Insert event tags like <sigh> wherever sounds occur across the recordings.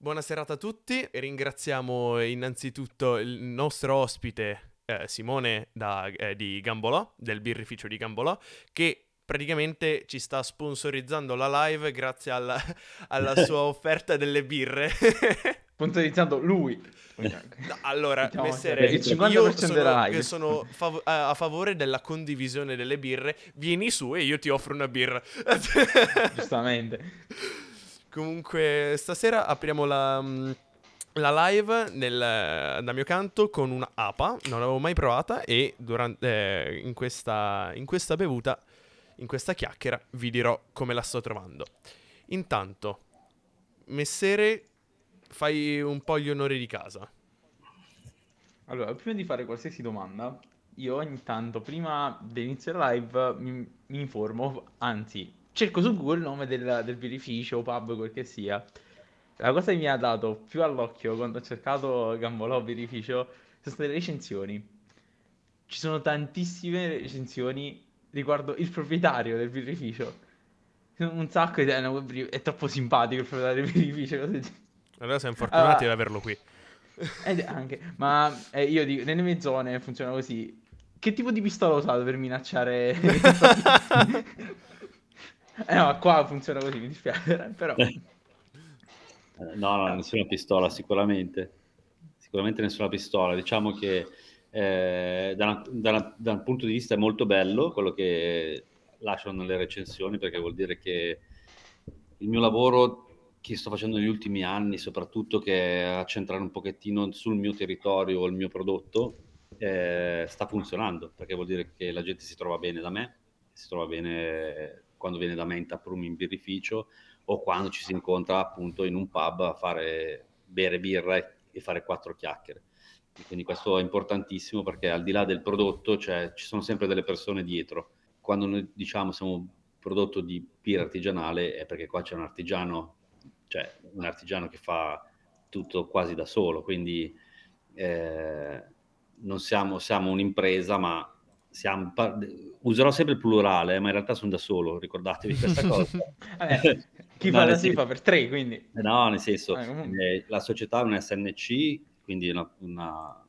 Buona serata a tutti, ringraziamo innanzitutto il nostro ospite eh, Simone da, eh, di Gambolò, del birrificio di Gambolò, che praticamente ci sta sponsorizzando la live grazie alla, <laughs> alla <laughs> sua offerta delle birre. <laughs> Sponsorizzando lui. Allora, Diciamo Messere, il 50% io sono, sono fav- a favore della condivisione delle birre. Vieni su e io ti offro una birra. Giustamente. Comunque, stasera apriamo la, mm, la live nel- da mio canto con una APA. Non l'avevo mai provata e durante, eh, in, questa, in questa bevuta, in questa chiacchiera, vi dirò come la sto trovando. Intanto, Messere, fai un po' gli onori di casa. Allora, prima di fare qualsiasi domanda, io ogni tanto, prima dell'inizio della live, mi, mi informo, anzi, cerco su Google il nome del, del birrificio, pub, quel che sia. La cosa che mi ha dato più all'occhio quando ho cercato Gambolò birrificio sono state le recensioni. Ci sono tantissime recensioni riguardo il proprietario del birrificio. Un sacco di... È, è troppo simpatico il proprietario del birrificio. Allora siamo fortunati Allora- ad averlo qui. Ed anche, ma eh, io dico, nelle mie zone funziona così. Che tipo di pistola ho usato per minacciare? <laughs> eh no, qua funziona così, mi dispiace, <laughs> però... Eh, No, no, nessuna pistola, sicuramente. Sicuramente nessuna pistola. Diciamo che eh, da, da da un punto di vista è molto bello quello che lasciano nelle recensioni, perché vuol dire che il mio lavoro che sto facendo negli ultimi anni, soprattutto che è a centrare un pochettino sul mio territorio il mio prodotto, eh, sta funzionando, perché vuol dire che la gente si trova bene da me, si trova bene quando viene da me in taproom in birrificio o quando ci si incontra appunto in un pub a fare bere birra e, e fare quattro chiacchiere. E Quindi questo è importantissimo perché al di là del prodotto cioè, ci sono sempre delle persone dietro. Quando noi diciamo siamo un prodotto di birra artigianale è perché qua c'è un artigiano, cioè un artigiano che fa tutto quasi da solo, quindi eh, non siamo, siamo un'impresa, ma siamo, par- userò sempre il plurale, eh, ma in realtà sono da solo, ricordatevi questa cosa. <laughs> Vabbè, chi No, fa nel da si senso- fa per tre, quindi... eh, No, nel senso, Eh, eh, la società è un SNC, quindi una- una-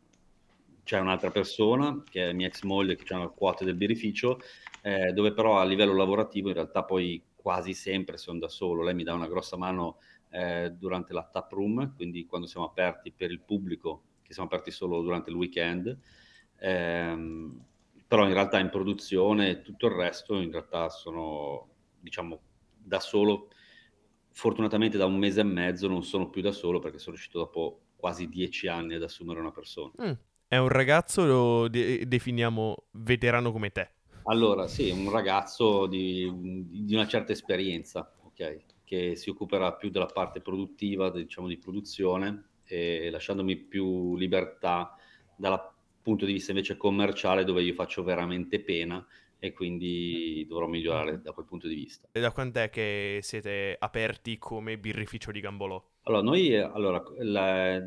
c'è un'altra persona che è mia ex moglie che ha una quota del birrificio, eh, dove però a livello lavorativo in realtà poi quasi sempre sono da solo. Lei mi dà una grossa mano eh, durante la tap room, quindi quando siamo aperti per il pubblico, che siamo aperti solo durante il weekend. Ehm, però in realtà in produzione e tutto il resto in realtà sono diciamo da solo fortunatamente da un mese e mezzo non sono più da solo perché sono riuscito dopo quasi dieci anni ad assumere una persona. Mm, È un ragazzo, lo de- definiamo veterano come te. Allora, sì, un ragazzo di, di una certa esperienza, ok, che si occuperà più della parte produttiva, diciamo di produzione, e lasciandomi più libertà dal punto di vista invece commerciale dove io faccio veramente pena e quindi dovrò migliorare da quel punto di vista. E da quant'è che siete aperti come birrificio di Gambolò? Allora, noi, eh, allora, la-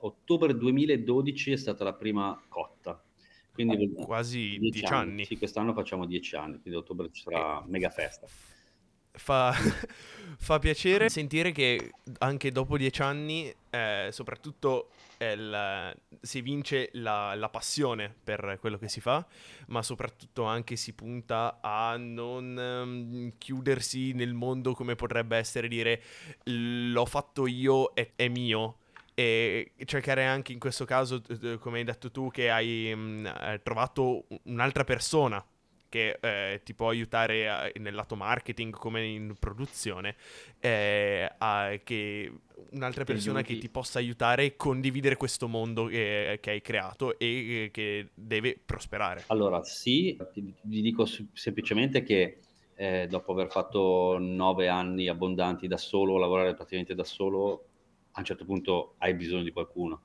ottobre 2012 è stata la prima cotta, quindi vuol- Quasi dieci dieci anni. Sì, quest'anno facciamo dieci anni, quindi ottobre ci sarà mega festa. Fa, <laughs> fa piacere sentire che anche dopo dieci anni, eh, soprattutto eh, il- si vince la, la passione per quello che si fa, ma soprattutto anche si punta a non ehm, chiudersi nel mondo come potrebbe essere dire l'ho fatto io, è, è mio. E cercare anche in questo caso, come hai detto tu, che hai mm, eh, trovato un'altra persona che eh, ti può aiutare a- nel lato marketing come in produzione, eh, a- che un'altra Ti persona che ti possa aiutare a condividere questo mondo che, che hai creato e eh, che deve prosperare. Allora, sì, ti, vi dico semplicemente che eh, dopo aver fatto nove anni abbondanti da solo, lavorare praticamente da solo, a un certo punto hai bisogno di qualcuno,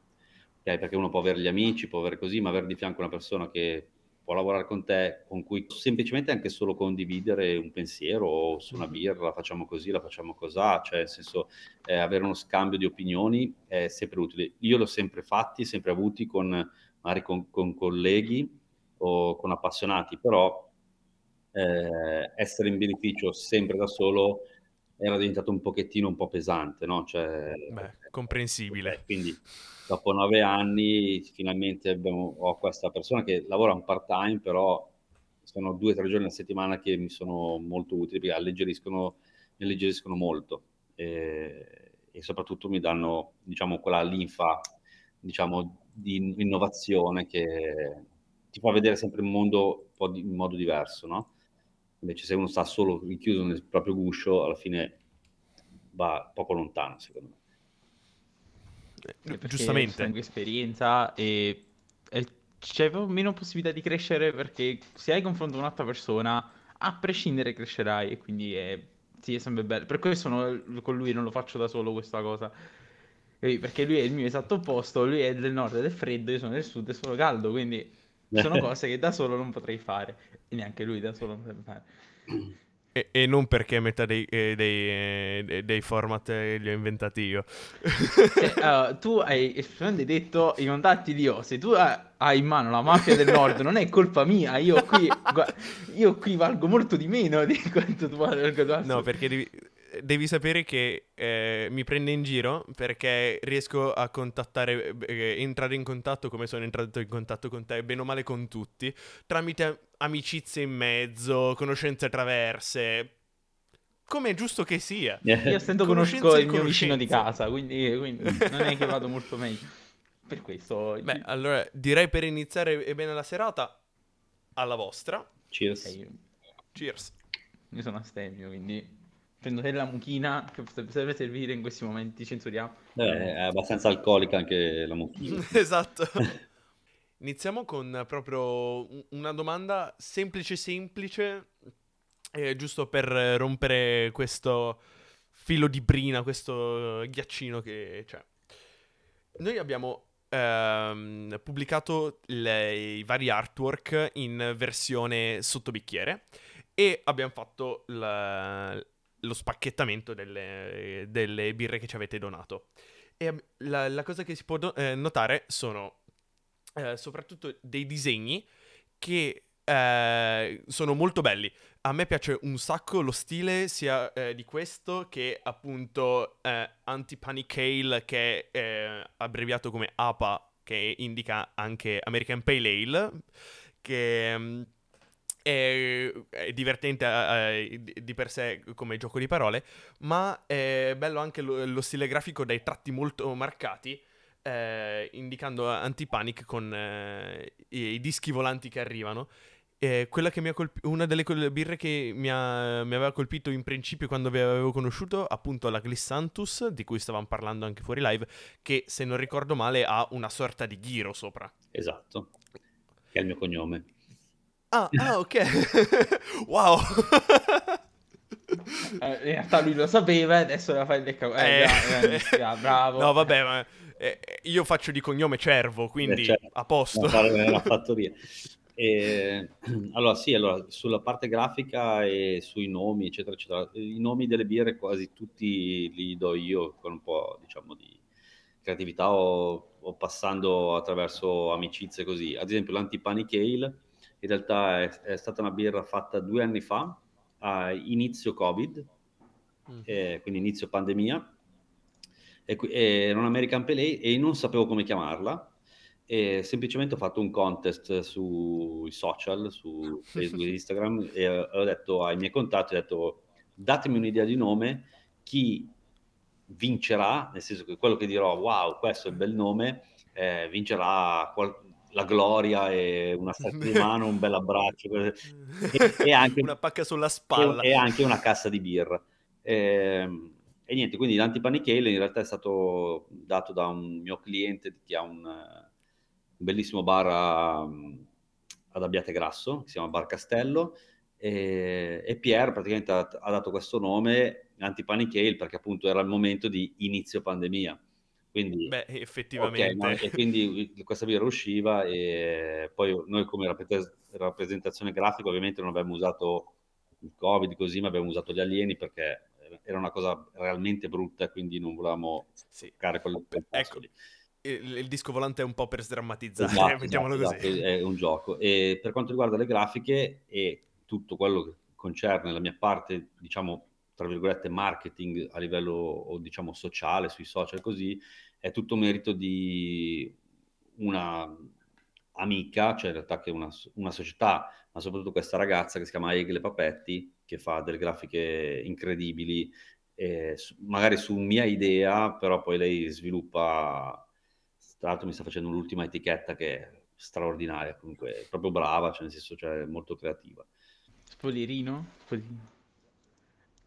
ok? Perché uno può avere gli amici, può avere così, ma avere di fianco una persona che può lavorare con te, con cui semplicemente anche solo condividere un pensiero o su una birra, la facciamo così, la facciamo cosà, cioè nel senso eh, avere uno scambio di opinioni è sempre utile. Io l'ho sempre fatti, sempre avuti con magari con, con colleghi o con appassionati, però eh, essere in beneficio sempre da solo era diventato un pochettino un po' pesante, no? Cioè, Beh, comprensibile. quindi dopo nove anni finalmente abbiamo, ho questa persona che lavora un part time, però sono due o tre giorni a settimana che mi sono molto utili perché alleggeriscono, mi alleggeriscono molto e, e soprattutto mi danno diciamo quella linfa diciamo di innovazione che ti fa vedere sempre il mondo un po' di, in modo diverso, no? Invece se uno sta solo richiuso nel proprio guscio, alla fine va poco lontano, secondo me. Eh, Giustamente. Esperienza e, e c'è meno possibilità di crescere perché se hai confronto con un'altra persona, a prescindere crescerai e quindi è, sì, è sempre bello. Per questo no, con lui non lo faccio da solo questa cosa. Perché lui è il mio esatto opposto, lui è del nord ed è freddo, io sono del sud e sono caldo, quindi sono cose che da solo non potrei fare e neanche lui da solo non potrebbe fare. E, e, non perché metà dei, eh, dei, eh, dei, format li ho inventati io. Cioè, uh, tu hai effettivamente detto i contatti di Ose. Tu hai in mano la mafia del nord, non è colpa mia. Io qui, io qui valgo molto di meno di quanto tu valga. No, perché devi, devi sapere che eh, mi prende in giro perché riesco a contattare, eh, entrare in contatto come sono entrato in contatto con te, bene o male con tutti, tramite amicizie in mezzo, conoscenze traverse. Come è giusto che sia. Io stento conosco il mio vicino di casa, quindi, quindi non è che vado molto meglio. Per questo... Beh, allora direi per iniziare bene la serata, alla vostra. Cheers. Okay. Cheers. Io sono astemio, quindi prendo della mucchina che potrebbe servire in questi momenti, censuriamo. Eh, è abbastanza alcolica anche la mucchina. <laughs> esatto. <laughs> Iniziamo con proprio una domanda semplice semplice, eh, giusto per rompere questo filo di brina, questo ghiaccino che c'è. Noi abbiamo ehm, pubblicato le, i vari artwork in versione sottobicchiere e abbiamo fatto la, lo spacchettamento delle, delle, birre che ci avete donato. E la, la cosa che si può do- eh, notare sono eh, soprattutto dei disegni che eh, sono molto belli. A me piace un sacco lo stile sia eh, di questo che appunto eh, Anti-Panic Ale che è eh, abbreviato come APA che indica anche American Pale Ale che... È, è divertente eh, di per sé come gioco di parole, ma è bello anche lo, lo stile grafico dai tratti molto marcati, eh, indicando Antipanic con eh, i, i, dischi volanti che arrivano. colpito, una delle birre che mi, ha, mi, aveva colpito in principio quando vi avevo conosciuto, appunto la Glissantus, di cui stavamo parlando anche fuori live, che se non ricordo male ha una sorta di ghiro sopra. Esatto, che è il mio cognome. Ah, ah <laughs> ok. <laughs> wow. Eh, in realtà lui lo sapeva e adesso la fa il lecca. Eh, eh, eh, bravo. No, vabbè, ma eh, io faccio di cognome Cervo, quindi certo. a posto. La <laughs> fattoria. E, <clears throat> allora, sì, allora, sulla parte grafica e sui nomi, eccetera, eccetera, i nomi delle birre quasi tutti li do io con un po', diciamo, di creatività o, o passando attraverso amicizie così. Ad esempio, l'Antipanic Ale in realtà è, è, stata una birra fatta due anni fa, a inizio Covid, mm. eh, quindi inizio pandemia, e, era un American Pale e non sapevo come chiamarla, e semplicemente ho fatto un contest sui social, su <laughs> Facebook e Instagram, e ho detto ai miei contatti, ho detto datemi un'idea di nome, chi vincerà, nel senso che quello che dirò, wow, questo è il bel nome, eh, vincerà qual- la gloria e una <laughs> stretta di mano, un bel abbraccio e, e <laughs> anche una pacca sulla spalla e, e anche una cassa di birra. E, ehm, e niente, quindi l'antipanic ale in realtà è stato dato da un mio cliente che ha un, un bellissimo bar a, ad Abbiate Grasso, che si chiama Bar Castello, e, e Pierre praticamente ha, ha, dato questo nome antipanic ale perché appunto era il momento di inizio pandemia quindi, Beh, effettivamente. Okay, no? E quindi <laughs> questa birra usciva e poi noi come rappresentazione grafica ovviamente non abbiamo usato il Covid così, ma abbiamo usato gli alieni perché era una cosa realmente brutta quindi non volevamo sì. fare quel, quel ecco. Il, il, disco volante è un po' per sdrammatizzare, esatto, <laughs> mettiamolo esatto, così. Esatto, è un gioco. E per quanto riguarda le grafiche e tutto quello che concerne la mia parte, diciamo, tra virgolette, marketing a livello, diciamo, sociale, sui social così, è tutto merito di una amica, cioè in realtà che è una, una società, ma soprattutto questa ragazza che si chiama Egle Papetti, che fa delle grafiche incredibili, eh, magari su mia idea, però poi lei sviluppa, tra l'altro mi sta facendo l'ultima etichetta che è straordinaria, comunque è proprio brava, cioè nel senso, cioè molto creativa. Spoglierino? Spoglierino.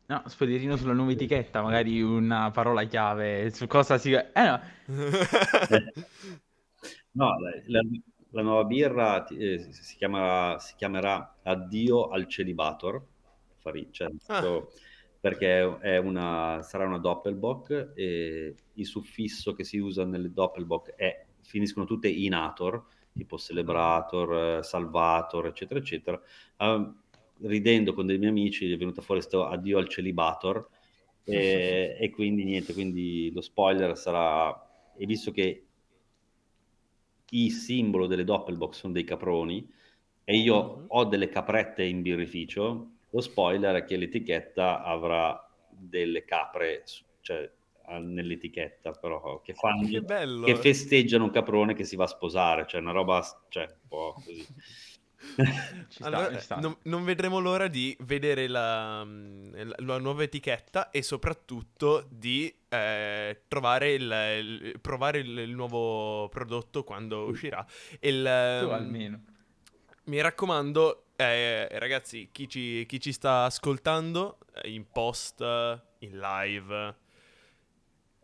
No, spoglierino sulla nuova etichetta, magari una parola chiave su cosa si... Eh no! <laughs> no, la, la, la, nuova birra eh, si, chiamerà, si, chiamerà Addio al Celibator, cioè, ah. perché è una, sarà una Doppelbock e il suffisso che si usa nelle Doppelbock è, finiscono tutte in Ator, tipo Celebrator, Salvator, eccetera, eccetera. Uh, ridendo con dei miei amici è venuta fuori questo addio al celibator e, e, quindi niente, quindi lo spoiler sarà, e visto che il simbolo delle Doppelbox sono dei caproni e io mm-hmm. ho delle caprette in birrificio, lo spoiler è che l'etichetta avrà delle capre, cioè nell'etichetta però che fanno che, che, festeggiano un caprone che si va a sposare cioè una roba cioè un po' così <laughs> allora, non, non, vedremo l'ora di vedere la, la, la, nuova etichetta e soprattutto di eh, trovare il, il, provare il, il, nuovo prodotto quando uscirà. Il, tu almeno. Mi raccomando, eh, ragazzi, chi ci, chi ci, sta ascoltando eh, in post, in live,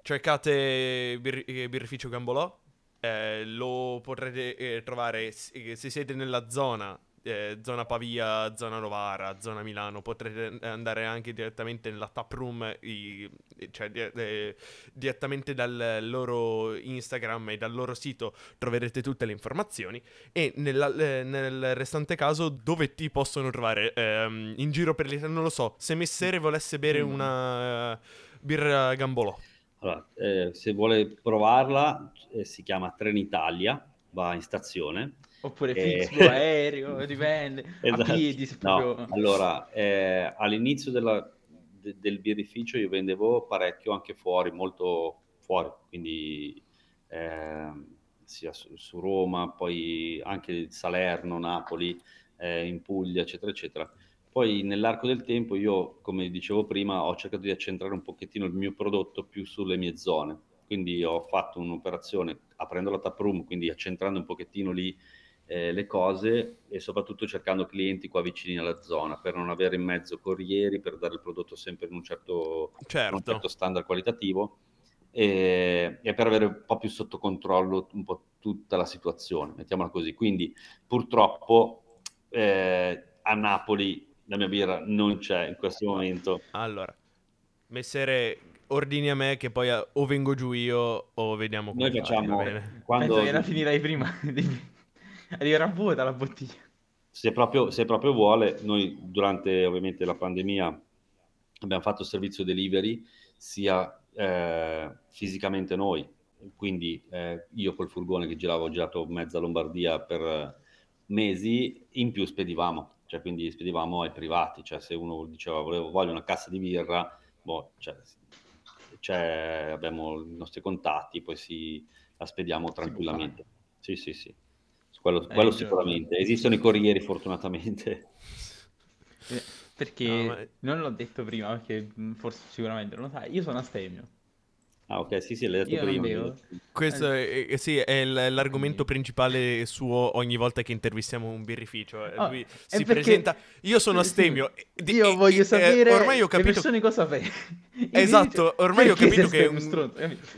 cercate bir- Birrificio Gambolò eh, lo potrete eh, trovare se siete nella zona, eh, zona Pavia, zona Novara, zona Milano, potrete andare anche direttamente nella taproom, i, cioè di, eh, direttamente dal loro Instagram e dal loro sito troverete tutte le informazioni e nella, eh, nel restante caso dove ti possono trovare? Ehm, in giro per l'Italia, non lo so, se Messere volesse bere mm. una birra Gambolò. Allora, eh, se vuole provarla, eh, si chiama Trenitalia, va in stazione. Oppure eh, Flixbus aereo, <laughs> dipende, esatto. a piedi. Proprio... no, allora, eh, all'inizio della, de, del birrificio io vendevo parecchio anche fuori, molto fuori, quindi ehm, sia su, su, Roma, poi anche Salerno, Napoli, eh, in Puglia, eccetera, eccetera poi nell'arco del tempo io, come dicevo prima, ho cercato di accentrare un pochettino il mio prodotto più sulle mie zone. Quindi ho fatto un'operazione aprendo la taproom, quindi accentrando un pochettino lì eh, le cose e soprattutto cercando clienti qua vicini alla zona per non avere in mezzo corrieri, per dare il prodotto sempre in un certo, certo. Un certo standard qualitativo e, e, per avere un po' più sotto controllo un po' tutta la situazione, mettiamola così. Quindi purtroppo eh, a Napoli la mia birra non c'è in questo momento. Allora, Messere, ordini a me che poi eh, o vengo giù io o vediamo come Noi facciamo... Bene. Quando... Penso che la finirai prima, <laughs> arriverà vuota la bottiglia. Se proprio, se proprio vuole, noi durante ovviamente la pandemia abbiamo fatto servizio delivery sia eh, fisicamente noi, quindi eh, io col furgone che giravo, ho girato mezza Lombardia per mesi, in più spedivamo cioè quindi spedivamo ai privati, cioè se uno diceva volevo, voglio una cassa di birra, boh, cioè, cioè, abbiamo i nostri contatti, poi si, la spediamo tranquillamente. Sì, sì, sì, quello, eh, quello sicuramente. Esistono i corrieri fortunatamente. Eh, perché no, ma... non l'ho detto prima, perché forse sicuramente non lo sai, io sono astemio. Ah, ok, sì, sì, l'hai detto Io prima. Questo è, eh, sì, è l'argomento principale suo ogni volta che intervistiamo un birrificio. Oh, Lui si presenta. Io sono astemio. Sì, io voglio eh, sapere ormai ho capito... le persone cosa fai. <laughs> <laughs> Esatto, ormai ho capito che un,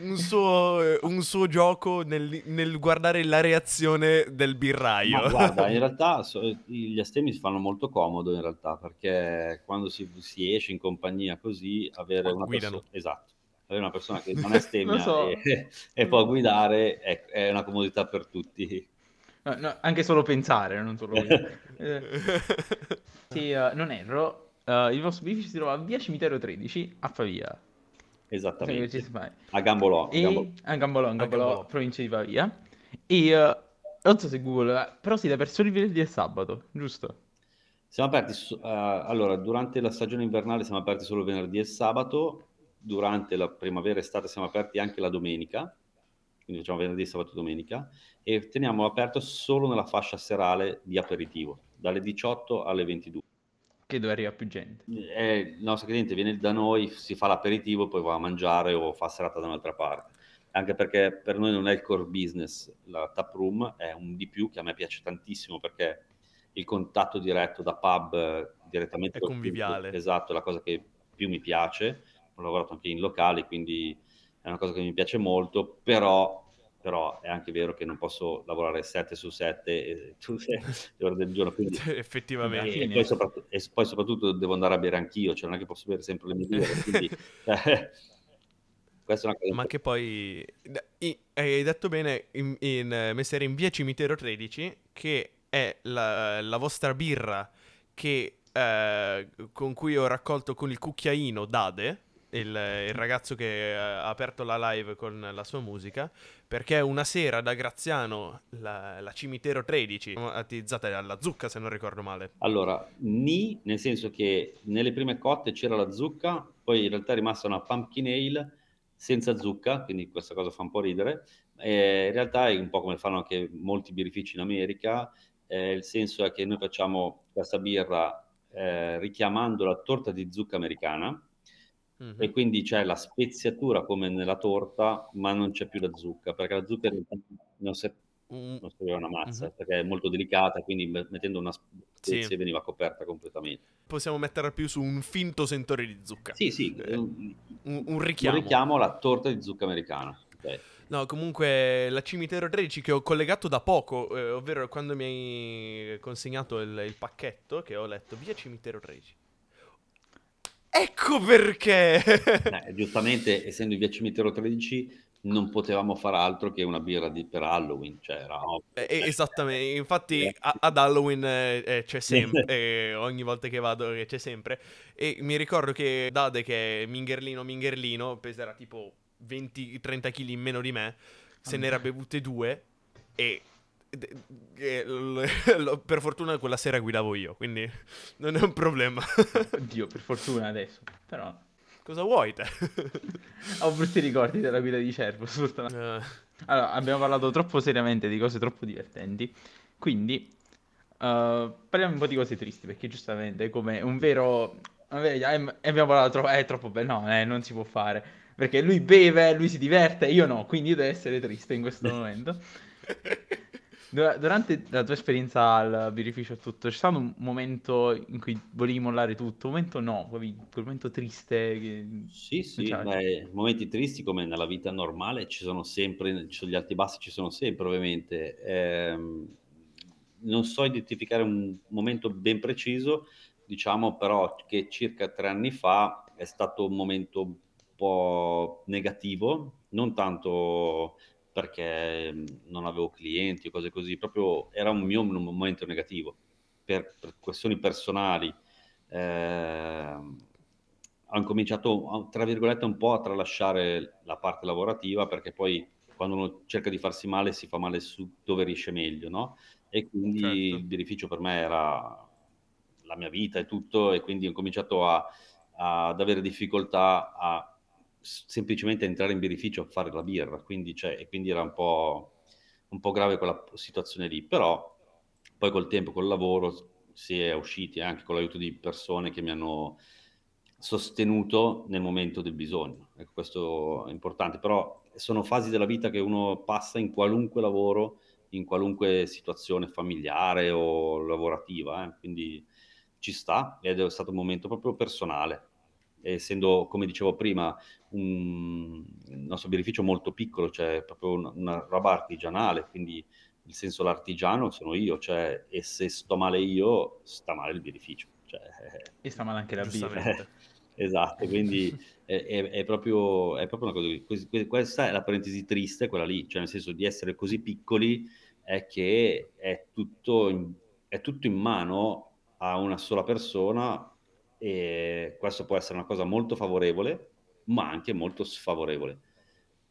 un, suo, un, suo, gioco nel, nel, guardare la reazione del birraio. Ma guarda, in <laughs> realtà so, gli astemi si fanno molto comodo in realtà perché quando si, si esce in compagnia così avere una persona... Esatto avere una persona che non <laughs> è stemmia so. e, e, può guidare è, è, una comodità per tutti. No, no, anche solo pensare, non solo <laughs> eh, sì, uh, non erro, uh, il vostro bificio si trova a via Cimitero 13 a Pavia. Esattamente. A Gambolò. E... Gambolò. A Gambolò, in Gambolò, provincia di Pavia. E uh, non so se Google, però si da per soli venerdì e sabato, giusto? Siamo aperti, su- allora, durante la stagione invernale siamo aperti solo venerdì e sabato, durante la primavera e estate siamo aperti anche la domenica, quindi facciamo venerdì, sabato e domenica, e teniamo aperto solo nella fascia serale di aperitivo, dalle 18 alle 22. Che dove arriva più gente. Eh, il nostro cliente viene da noi, si fa l'aperitivo, poi va a mangiare o fa serata da un'altra parte. Anche perché per noi non è il core business, la tap room è un di più che a me piace tantissimo perché il contatto diretto da pub eh, direttamente È conviviale. esatto, è la cosa che più mi piace. Ho lavorato anche in locali, quindi è una cosa che mi piace molto, però, però è anche vero che non posso lavorare 7 su 7 e tutte <laughs> le ore del giorno, quindi Effettivamente. e, poi soprattutto, e poi soprattutto devo andare a bere anch'io, cioè non è che posso bere sempre le mie birre, <laughs> quindi eh, questa è una cosa Ma che poi hai detto bene in, in Messere in via Cimitero 13 che è la, la vostra birra che, eh, con cui ho raccolto con il cucchiaino Dade, il, il ragazzo che eh, ha aperto la live con la sua musica, perché una sera da Graziano la, la Cimitero 13, battezzata alla zucca se non ricordo male. Allora, ni nel senso che nelle prime cotte c'era la zucca, poi in realtà è rimasta una pumpkin ale senza zucca, quindi questa cosa fa un po' ridere. Eh, in realtà è un po' come fanno anche molti birrifici in America, eh, il senso è che noi facciamo questa birra eh, richiamando la torta di zucca americana Mhm. e quindi c'è la speziatura come nella torta, ma non c'è più la zucca, perché la zucca in realtà non si Un- non serviva una mazza, Mhm. perché è molto delicata, quindi me- mettendo una Sì. spezia veniva coperta completamente. possiamo metterla più su un finto sentore di zucca. Sì, sì, Eh, un, un, un un richiamo. richiamo alla torta di zucca americana. ok? No, comunque la Cimitero 13 che ho collegato da poco, eh, ovvero quando mi hai consegnato il, il pacchetto che ho letto via Cimitero 13. Ecco perché! Eh, giustamente, essendo via Cimitero 13, non potevamo fare altro che una birra di- per Halloween, cioè era. Eh, esattamente, infatti Eh. a- ad Halloween eh, eh, c'è sempre, <laughs> eh, ogni volta che vado eh, c'è sempre. E mi ricordo che Dade, che è Mingerlino Mingerlino, peserà tipo 20-30 kg in meno di me, se ne era bevute due e... <laughs> per fortuna quella sera guidavo io, quindi <laughs> non è un problema. <laughs> Oddio, per fortuna adesso. Però Cosa vuoi te? ho brutti ricordi della guida di Cervo, sfortunatamente. Eh, Allora, abbiamo parlato troppo seriamente di cose troppo divertenti, quindi eh, parliamo un po' di cose tristi, perché giustamente come un vero... eh, abbiamo parlato troppo... È troppo bello, no, eh, non si può fare, perché lui beve, lui si diverte, io no, quindi io devo essere triste in questo momento. Dura- Durante la tua esperienza al birrificio tutto, c'è stato un momento in cui volevi mollare tutto? Un momento no, quel momento triste che... Sì, sì, beh, momenti tristi come nella vita normale ci sono sempre, ci sono gli alti e bassi, ci sono sempre ovviamente. Ehm, non so identificare un momento ben preciso, diciamo però che circa tre anni fa è stato un momento un po' negativo, non tanto perché mm, non avevo clienti o cose così, proprio era un mio momento negativo per, per questioni personali. ehm, ho incominciato, a- tra virgolette, un po' a tralasciare la parte lavorativa perché poi quando uno cerca di farsi male si fa male su dove riesce meglio, no? E quindi Certo. il birrificio per me era la mia vita e tutto e quindi ho cominciato a- ad avere difficoltà a semplicemente entrare in birrificio a fare la birra, quindi, cioè, e quindi era un po', un po' grave quella situazione lì, però poi col tempo, col lavoro si è usciti anche con l'aiuto di persone che mi hanno sostenuto nel momento del bisogno. Ecco, questo è importante, però sono fasi della vita che uno passa in qualunque lavoro, in qualunque situazione familiare o lavorativa, eh, quindi ci sta ed è stato un momento proprio personale. Essendo, come dicevo prima, un il nostro birrificio molto piccolo, cioè proprio una, una roba artigianale, quindi il senso l'artigiano sono io, cioè, e se sto male io, sta male il birrificio. Cioè, E sta male anche la birra. Giustamente. esatto, quindi è, è- è proprio, è proprio una cosa. Questa è la parentesi triste, quella lì, cioè nel senso di essere così piccoli, è che è tutto in, è tutto in mano a una sola persona e questo può essere una cosa molto favorevole, ma anche molto sfavorevole.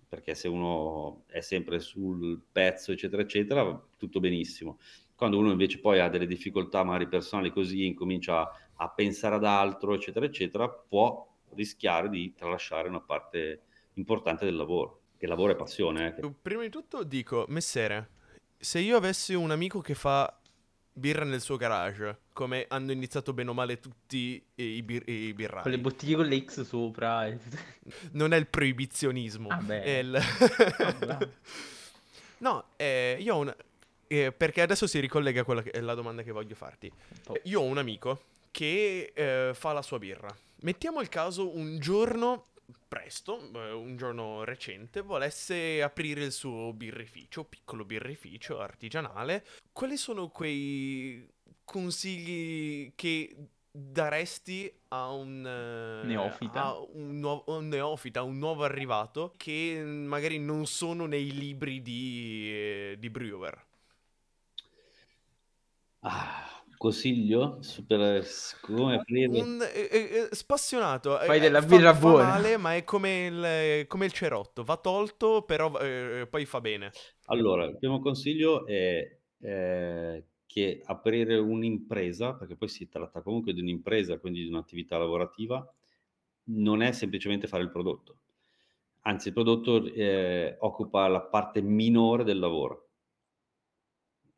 Perché se uno è sempre sul pezzo, eccetera, eccetera, tutto benissimo. Quando uno invece poi ha delle difficoltà magari personali così, incomincia a, a pensare ad altro, eccetera, eccetera, può rischiare di tralasciare una parte importante del lavoro, che lavoro è passione. Eh. Prima di tutto dico, messere, se io avessi un amico che fa birra nel suo garage, come hanno iniziato bene o male tutti i, bir- i birrai. Con le bottiglie con le X sopra. E... non è il proibizionismo. Ah. È il... <laughs> no, eh, io ho una... Eh, perché adesso si ricollega a quella che è la domanda che voglio farti. Oh. Io ho un amico che eh, fa la sua birra. Mettiamo il caso un giorno presto, eh, un giorno recente, volesse aprire il suo birrificio, piccolo birrificio artigianale, quali sono quei consigli che daresti a un uh, neofita. A un, nuovo, un neofita, un nuovo arrivato che magari non sono nei libri di, eh, di Brewer? Ah, consiglio per come aprire? un, eh, eh, spassionato fai della birra fa, buona. fa male ma è come il, come il cerotto va tolto però eh, poi fa bene. Allora il primo consiglio è eh, che aprire un'impresa perché poi si tratta comunque di un'impresa quindi di un'attività lavorativa non è semplicemente fare il prodotto. Anzi il prodotto eh, occupa la parte minore del lavoro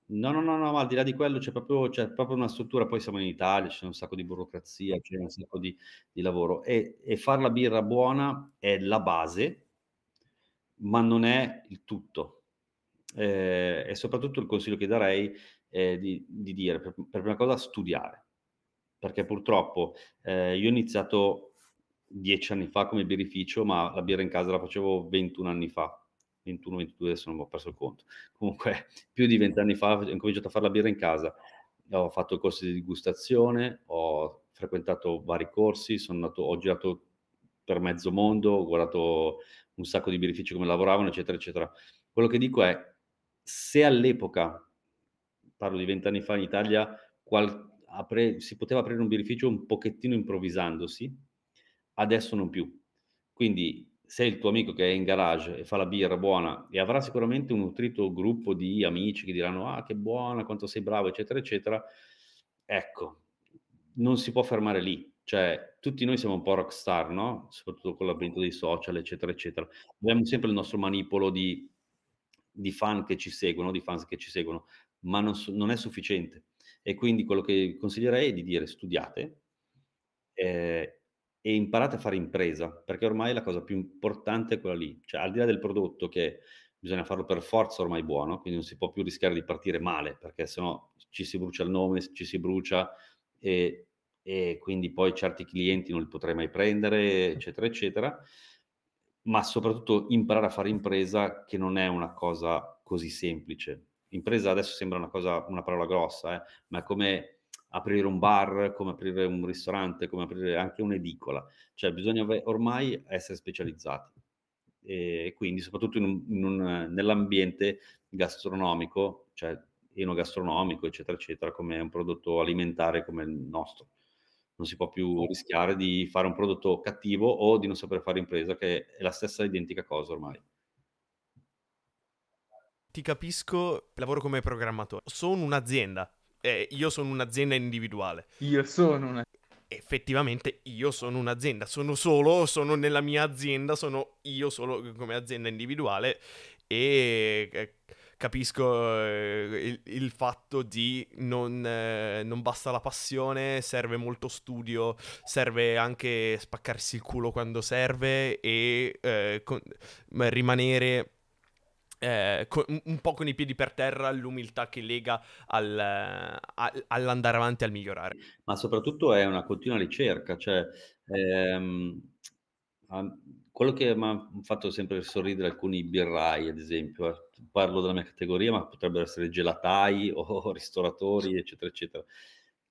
No, no, no, no, ma al di là di quello c'è proprio c'è proprio una struttura, poi siamo in Italia, c'è un sacco di burocrazia, c'è un sacco di di lavoro e e far la birra buona è la base, ma non è il tutto. Ehm, e soprattutto il consiglio che darei è di di dire per per prima cosa studiare, perché purtroppo, ehm, io ho iniziato 10 anni fa come birrificio, ma la birra in casa la facevo 21 anni fa. 21, 22, adesso non ho perso il conto. Comunque, <laughs> più di 20 anni fa ho incominciato a fare la birra in casa. Ho fatto corsi di degustazione, ho frequentato vari corsi, sono andato, ho girato per mezzo mondo, ho guardato un sacco di birrifici come lavoravano, eccetera, eccetera. Quello che dico è, se all'epoca, parlo di 20 anni fa in Italia, qual, apre, si poteva aprire un birrificio un pochettino improvvisandosi, adesso non più. Quindi se il tuo amico che è in garage e fa la birra buona e avrà sicuramente un nutrito gruppo di amici che diranno ah che buona, quanto sei bravo, eccetera, eccetera, ecco, non si può fermare lì. Cioè, tutti noi siamo un po' rockstar, no? Soprattutto con l'avvento dei social, eccetera, eccetera. Abbiamo sempre il nostro manipolo di, di fan che ci seguono, di fans che ci seguono, ma non, non è sufficiente. E quindi quello che consiglierei è di dire studiate, eh, e imparate a fare impresa, perché ormai la cosa più importante è quella lì. Cioè, al di là del prodotto che bisogna farlo per forza ormai buono, quindi non si può più rischiare di partire male, perché sennò ci si brucia il nome, ci si brucia e, e quindi poi certi clienti non li potrei mai prendere, eccetera, eccetera. Ma soprattutto imparare a fare impresa, che non è una cosa così semplice. Impresa adesso sembra una cosa, una parola grossa, eh, ma è come aprire un bar, come aprire un ristorante, come aprire anche un'edicola. Cioè bisogna ormai essere specializzati. E quindi soprattutto in un, in un, nell'ambiente gastronomico, cioè enogastronomico, eccetera, eccetera, come un prodotto alimentare come il nostro. Non si può più rischiare di fare un prodotto cattivo o di non saper fare impresa, che è la stessa identica cosa ormai. Ti capisco, lavoro come programmatore. Sono un'azienda, eh, io sono un'azienda individuale. Io sono una... Effettivamente io sono un'azienda, sono solo, sono nella mia azienda, sono io solo come azienda individuale e eh, capisco eh, il, il, fatto di non, eh, non, basta la passione, serve molto studio, serve anche spaccarsi il culo quando serve e eh, con, rimanere eh, con, un po' con i piedi per terra, l'umiltà che lega al, a, all'andare avanti, al migliorare. Ma soprattutto è una continua ricerca, cioè ehm, quello che mi ha fatto sempre sorridere alcuni birrai, ad esempio, eh, parlo della mia categoria, ma potrebbero essere gelatai <laughs> o ristoratori, eccetera, eccetera,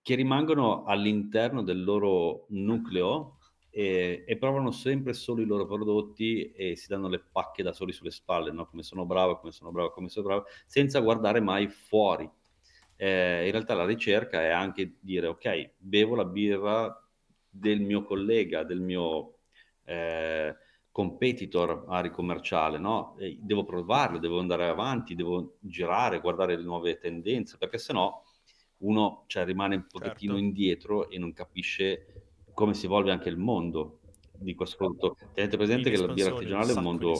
che rimangono all'interno del loro nucleo e, e, provano sempre solo i loro prodotti e si danno le pacche da soli sulle spalle, no? come sono bravo, come sono bravo, come sono bravo, senza guardare mai fuori. Eh, in realtà la ricerca è anche dire, ok, bevo la birra del mio collega, del mio, eh, competitor area commerciale, no? E devo provarlo, devo andare avanti, devo girare, guardare le nuove tendenze, perché sennò uno cioè, rimane un pochettino certo. indietro e non capisce come si evolve anche il mondo di questo prodotto. Tenete presente che la birra artigianale è un mondo,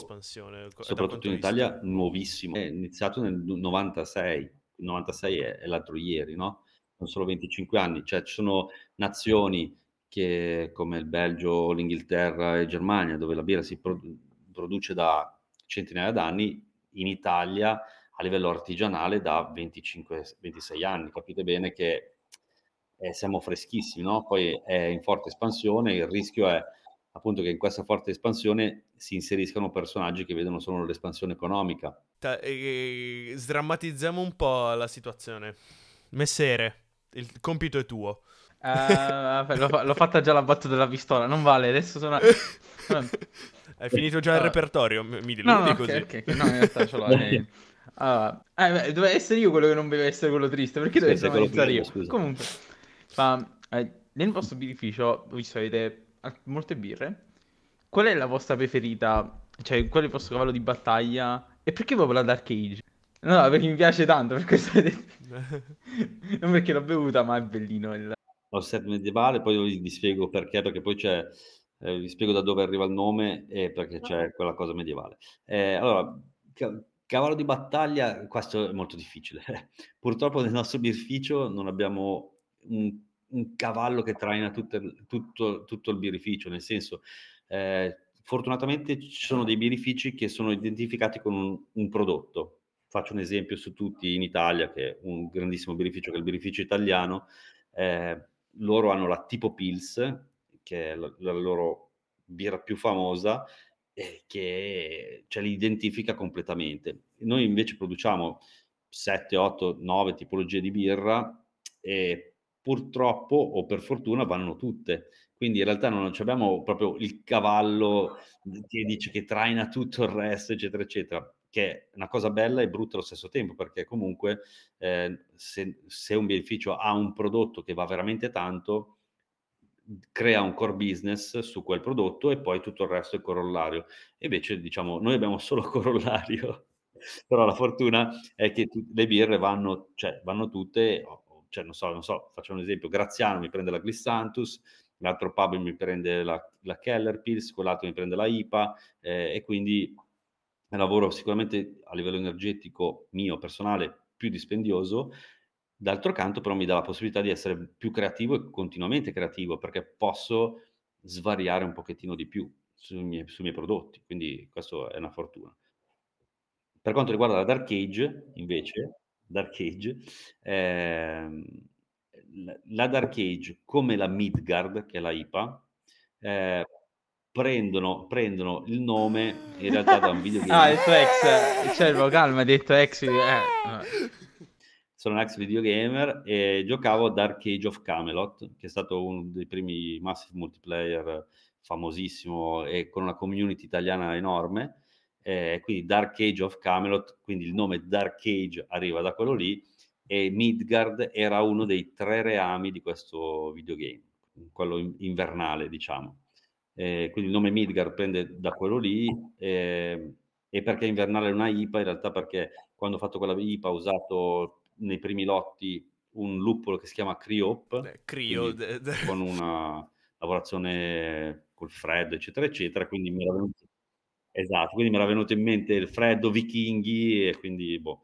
soprattutto in Italia, nuovissimo. È iniziato nel 96, il 96 è, è l'altro ieri, no? Sono solo 25 anni, cioè ci sono nazioni che, come il Belgio, l'Inghilterra e Germania, dove la birra si produ- produce da centinaia d'anni, in Italia a livello artigianale da 25-26 anni. Capite bene che eh, siamo freschissimi, no? Poi è in forte espansione, il rischio è appunto che in questa forte espansione si inseriscano personaggi che vedono solo l'espansione economica. Ta- eh, sdrammatizziamo un po' la situazione. Messere, il compito è tuo. Uh, l'ho, l'ho, fatta già la battuta della pistola, non vale, adesso sono... Hai finito già il repertorio? Mi diludi no, no, così. Okay, okay. No, in realtà ce l'ho. <laughs> Eh. Uh, eh, doveva essere io quello che non deve essere quello triste, perché dovevo essere io? Scusa. Comunque, ma eh, nel vostro birrificio, visto che avete molte birre, qual è la vostra preferita? Cioè, qual è il vostro cavallo di battaglia? E perché proprio la Dark Age? No, perché mi piace tanto, per questo <laughs> non perché l'ho bevuta, ma è bellino il... Lo set medievale, poi vi spiego perché, perché poi c'è... Eh, vi spiego da dove arriva il nome e perché c'è quella cosa medievale. Eh, allora, cavallo di battaglia, questo è molto difficile. <laughs> Purtroppo nel nostro birrificio non abbiamo un un cavallo che traina tutto, tutto, tutto il birrificio, nel senso, eh, fortunatamente ci sono dei birrifici che sono identificati con un, un, prodotto. Faccio un esempio su tutti in Italia, che è un grandissimo birrificio, che è il birrificio italiano. Eh, loro hanno la Tipo Pils, che è la, la loro birra più famosa, eh, che ce li identifica completamente. Noi invece produciamo 7, 8, 9 tipologie di birra e purtroppo o per fortuna vanno tutte. Quindi in realtà non abbiamo proprio il cavallo che dice che traina tutto il resto, eccetera, eccetera, che è una cosa bella e brutta allo stesso tempo, perché comunque eh, se, se un beneficio ha un prodotto che va veramente tanto, crea un core business su quel prodotto e poi tutto il resto è corollario. E invece, diciamo, noi abbiamo solo <laughs> corollario, però la fortuna è che tu, le birre vanno, cioè, vanno tutte, cioè non so, non so, faccio un esempio, Graziano mi prende la Glissantus, l'altro pub mi prende la, la Keller Pills, quell'altro mi prende la IPA eh, e quindi lavoro sicuramente a livello energetico mio personale più dispendioso, d'altro canto però mi dà la possibilità di essere più creativo e continuamente creativo perché posso svariare un pochettino di più sui miei, sui miei prodotti, quindi questo è una fortuna. Per quanto riguarda la Dark Age, invece, Dark Age, ehm, la Dark Age come la Midgard, che è la IPA, eh, prendono, prendono il nome in realtà da un videogame. <laughs> ah, il tuo ex, Cervo, calma, hai detto ex. Eh. Sono un ex videogamer e giocavo a Dark Age of Camelot, che è stato uno dei primi massive multiplayer famosissimo e con una community italiana enorme eh, quindi Dark Age of Camelot, quindi il nome Dark Age arriva da quello lì, e Midgard era uno dei tre reami di questo videogame, quello invernale, diciamo. Eh, quindi il nome Midgard prende da quello lì, eh, e perché invernale è una IPA? In realtà perché quando ho fatto quella IPA ho usato nei primi lotti un luppolo che si chiama Cryop, eh, Cryo, con una lavorazione col freddo, eccetera, eccetera, quindi mi era venuto Esatto, quindi mi era venuto in mente il freddo, vichinghi e quindi boh.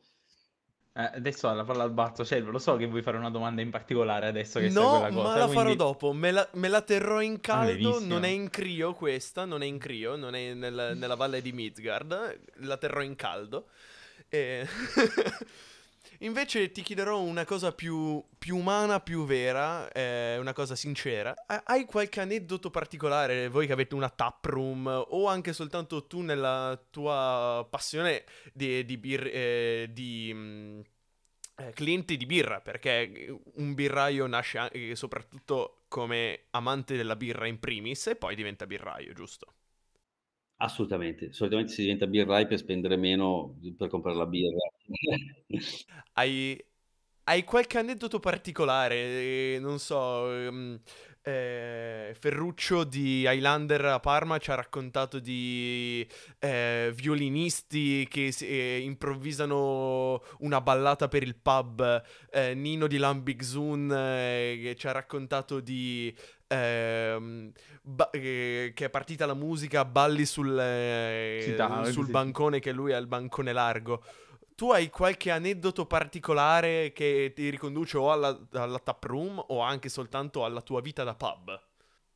Eh, adesso la palla al balzo, cioè, lo so che vuoi fare una domanda in particolare adesso che no, quella cosa. ma la quindi... farò dopo, me la, me la terrò in caldo, non è in Crio questa, non è in Crio, non è nel, nella valle di Midgard, la terrò in caldo. E... <laughs> Invece ti chiederò una cosa più, più umana, più vera, eh, una cosa sincera. Hai qualche aneddoto particolare, voi che avete una tap room, o anche soltanto tu nella tua passione di, di, bir, eh, di mh, eh, clienti di birra? Perché un birraio nasce anche, soprattutto come amante della birra in primis e poi diventa birraio, giusto? Assolutamente, solitamente si diventa birrai per spendere meno per comprare la birra. <laughs> Hai, hai qualche aneddoto particolare? Eh, non so, ehm, eh, Ferruccio di Highlander a Parma ci ha raccontato di eh, violinisti che si, eh, improvvisano una ballata per il pub, eh, Nino di Lambigzun eh, che ci ha raccontato di ehm, ba- eh, che è partita la musica, balli sul, eh, Citava, sul sì. bancone che lui ha il bancone largo. Tu hai qualche aneddoto particolare che ti riconduce o alla, alla tap room o anche soltanto alla tua vita da pub?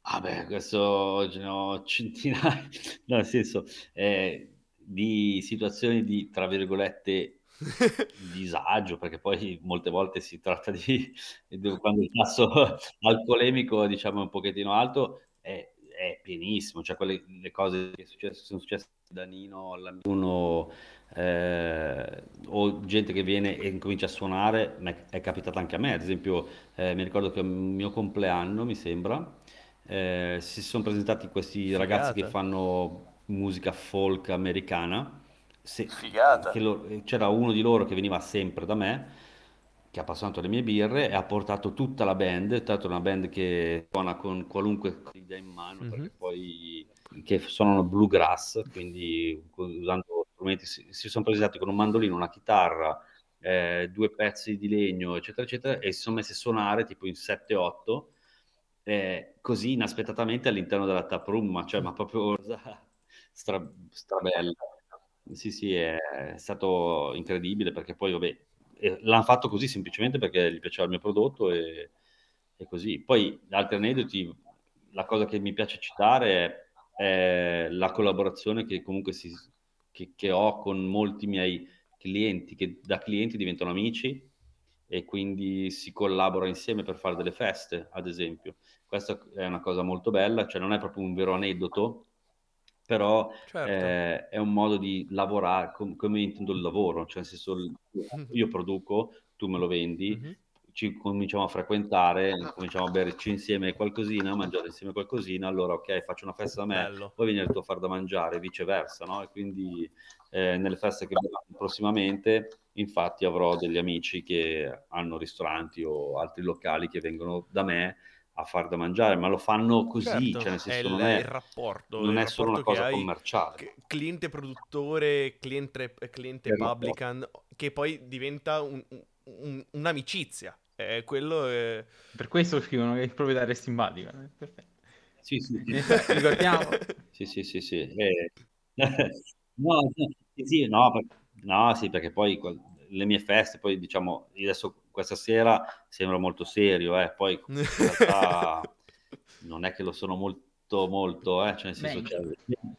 Vabbè, questo ce ne ho centinaia, <laughs> no, nel senso, eh, di situazioni di, tra virgolette, disagio, perché poi molte volte si tratta di, quando il tasso <laughs> alcolemico, diciamo, è un pochettino alto, è, è pienissimo, cioè quelle le cose che succe- sono successe da Nino all'uno, eh, o gente che viene e comincia a suonare, è, capitata anche a me, ad esempio, eh, mi ricordo che a un mio compleanno, mi sembra, eh, si sono presentati questi ragazzi che Figata. fanno musica folk americana. Se- Figata. che lo- c'era uno di loro che veniva sempre da me, che ha passato le mie birre e ha portato tutta la band. È stata una band che suona con qualunque idea in mano, Mhm. perché poi che suonano bluegrass, quindi usando strumenti, si, si sono presentati con un mandolino, una chitarra, eh, due pezzi di legno, eccetera, eccetera, e si sono messi a suonare tipo in 7-8 eh, così inaspettatamente all'interno della tap room, ma, cioè, ma proprio cosa <laughs> stra, strabella. Sì, sì, è, stato incredibile perché poi, vabbè, eh, l'hanno fatto così semplicemente perché gli piaceva il mio prodotto e, e così. Poi, altri aneddoti, la cosa che mi piace citare è, è la collaborazione che comunque si, che, che ho con molti miei clienti, che da clienti diventano amici e quindi si collabora insieme per fare delle feste, ad esempio. Questa è una cosa molto bella, cioè non è proprio un vero aneddoto, però Certo. eh, è un modo di lavorare com- come intendo il lavoro, cioè nel senso il- <laughs> io produco, tu me lo vendi, Mhm. ci cominciamo a frequentare, cominciamo a berci insieme qualcosina, a mangiare insieme qualcosina, allora ok, faccio una festa da me, Bello. poi vieni tu a far da mangiare, viceversa, no? E quindi eh, nelle feste che verranno prossimamente, infatti avrò degli amici che hanno ristoranti o altri locali che vengono da me a far da mangiare, ma lo fanno così, Certo, cioè nel è senso il, non è, il rapporto, non il è solo una rapporto che cosa hai commerciale. che- cliente produttore, cliente, cliente È il rapporto. publican, che poi diventa un- un- un'amicizia. Eh, quello è... Per questo scrivono che il proprietario è simpatico. eh, Perfetto. Sì, sì, sì. Eh, Ricordiamo. <laughs> Sì, sì, sì, sì. Eh, <laughs> no, no, sì, no, per- no, sì, perché poi le mie feste, poi diciamo, adesso questa sera sembra molto serio, eh, poi <laughs> in realtà non è che lo sono molto, molto, eh, cioè nel senso c'è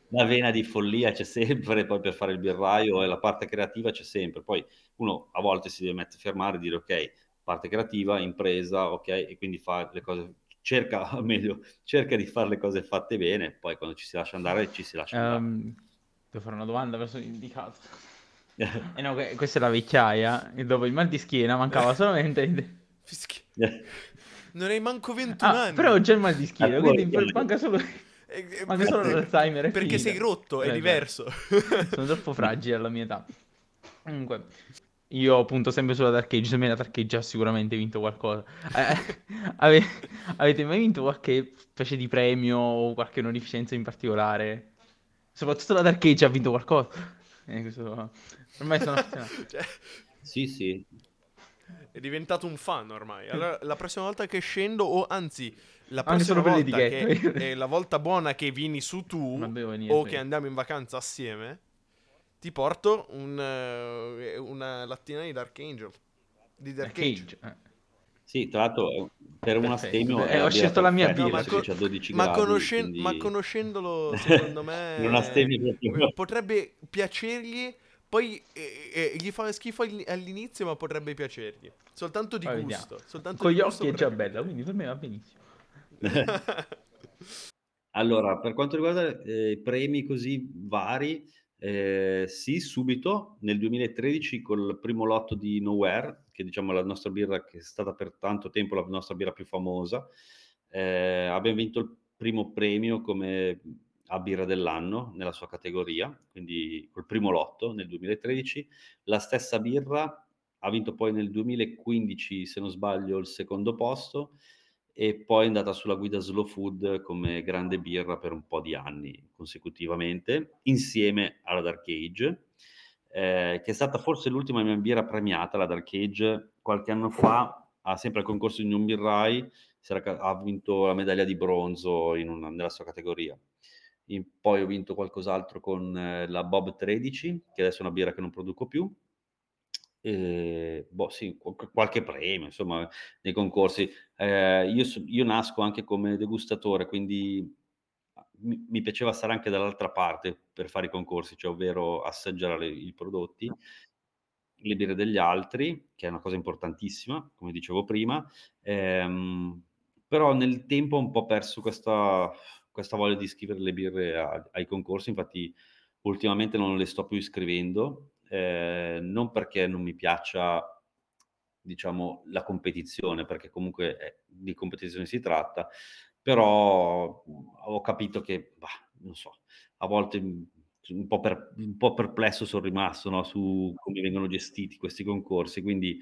la vena di follia c'è sempre, poi per fare il birraio e la parte creativa c'è sempre, poi uno a volte si deve mettere a fermare e dire ok, parte creativa, impresa, ok, e quindi fa le cose, cerca, <laughs> o meglio, cerca di fare le cose fatte bene, poi quando ci si lascia andare, ci si lascia andare. Ehm, devo fare una domanda verso l'indicato. Eh no, que- questa è la vecchiaia e dopo il mal di schiena mancava solamente... Fischi- Non hai manco 21 Ah, anni. però ho già il mal di schiena, Ah, quindi poi- manca solo... Eh, eh, manca solo perché- l'Alzheimer. Perché finita. sei rotto, è Eh, diverso. Sono troppo fragile alla mia età. Comunque, io punto sempre sulla Dark Age. Se me la Dark Age ha sicuramente vinto qualcosa. Eh, <laughs> ave- avete mai vinto qualche specie di premio o qualche onorificenza in particolare? Soprattutto la Dark Age ha vinto qualcosa. Eh, questo... Ormai sono affezionato. <laughs> Cioè, Sì, sì, è diventato un fan ormai. Allora, la prossima volta che scendo, o anzi, la Anche prossima volta che è la volta buona che vieni su tu, venire, o che andiamo in vacanza assieme, ti porto un, eh, una lattina di Dark Angel. Di Dark, Dark Age. Age. Eh. sì, tra l'altro eh, per un Perfetto. astemio Eh, ho scelto la mia birra, sì. c'è 12 Ma, gradi, conoscen- quindi- ma conoscendolo, <laughs> secondo me, proprio. eh, potrebbe piacergli. Poi eh, eh, gli fa schifo all- all'inizio, ma potrebbe piacergli. Soltanto di Poi gusto. Soltanto Con di gli gusto occhi è già bella, quindi per me va benissimo. <laughs> Allora, per quanto riguarda eh, i premi così vari, eh, sì, subito nel 2013 col primo lotto di Nowhere, che diciamo la nostra birra che è stata per tanto tempo la nostra birra più famosa, eh, abbiamo vinto il primo premio come a birra dell'anno nella sua categoria, quindi col primo lotto nel 2013. La stessa birra ha vinto poi nel 2015, se non sbaglio, il secondo posto e poi è andata sulla guida Slow Food come grande birra per un po' di anni consecutivamente, insieme alla Dark Age, eh, che è stata forse l'ultima mia birra premiata, la Dark Age, qualche anno fa, ha sempre al concorso di New Birrai, ha vinto la medaglia di bronzo una, nella sua categoria. In, poi ho vinto qualcos'altro con eh, la Bob 13, che adesso è una birra che non produco più, eh, boh, sì, qualche premio, insomma, nei concorsi. Eh, io, io, nasco anche come degustatore, quindi mi, mi, piaceva stare anche dall'altra parte per fare i concorsi, cioè ovvero assaggiare i prodotti, le birre degli altri, che è una cosa importantissima, come dicevo prima, ehm, però nel tempo ho un po' perso questa, questa voglia di scrivere le birre a, ai concorsi, infatti ultimamente non le sto più iscrivendo eh, non perché non mi piaccia diciamo la competizione, perché comunque eh, di competizione si tratta, però ho capito che, bah, non so, a volte un po', per, un po perplesso sono rimasto no, su come vengono gestiti questi concorsi, quindi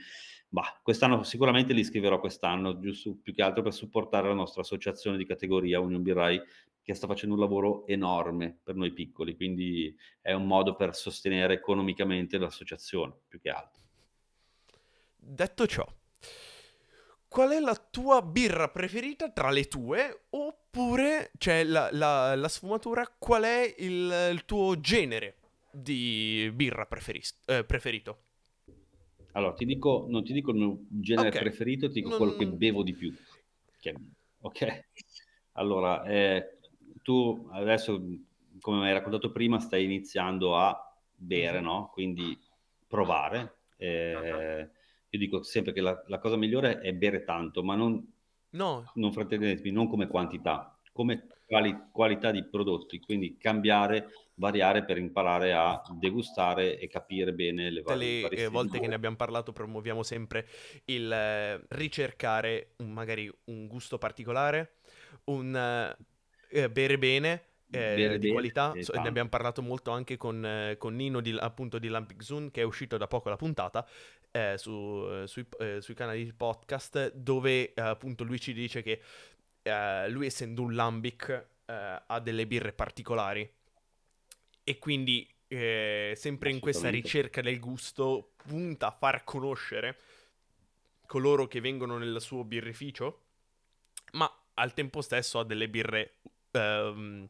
bah, quest'anno sicuramente li scriverò quest'anno, giusto più che altro per supportare la nostra associazione di categoria Union Birrai che sta facendo un lavoro enorme per noi piccoli, quindi è un modo per sostenere economicamente l'associazione, più che altro. Detto ciò, qual è la tua birra preferita tra le tue? Oppure, cioè, la, la, la sfumatura, qual è il, il, tuo genere di birra preferis- eh, preferito? Allora, ti dico, non ti dico il mio genere okay. preferito, ti dico non... quello che bevo di più. Ok? Allora, eh, tu adesso, come mi hai raccontato prima, stai iniziando a bere, no? Quindi provare. Eh, io dico sempre che la, la, cosa migliore è bere tanto, ma non, no. non fraintendetemi, non come quantità, come quali, qualità di prodotti, quindi cambiare, variare per imparare a degustare e capire bene le varie Tutte le eh, volte che ne abbiamo parlato promuoviamo sempre il eh, ricercare un, magari un gusto particolare, un eh, bere bene, eh, bere di bene, qualità. So, ne abbiamo parlato molto anche con, eh, con Nino di, appunto di Lampic Zoom che è uscito da poco la puntata eh, su, eh, sui, eh, sui, canali di podcast dove appunto lui ci dice che lui essendo un Lambic ha delle birre particolari. E quindi sempre in questa ricerca del gusto punta a far conoscere coloro che vengono nel suo birrificio ma al tempo stesso ha delle birre um,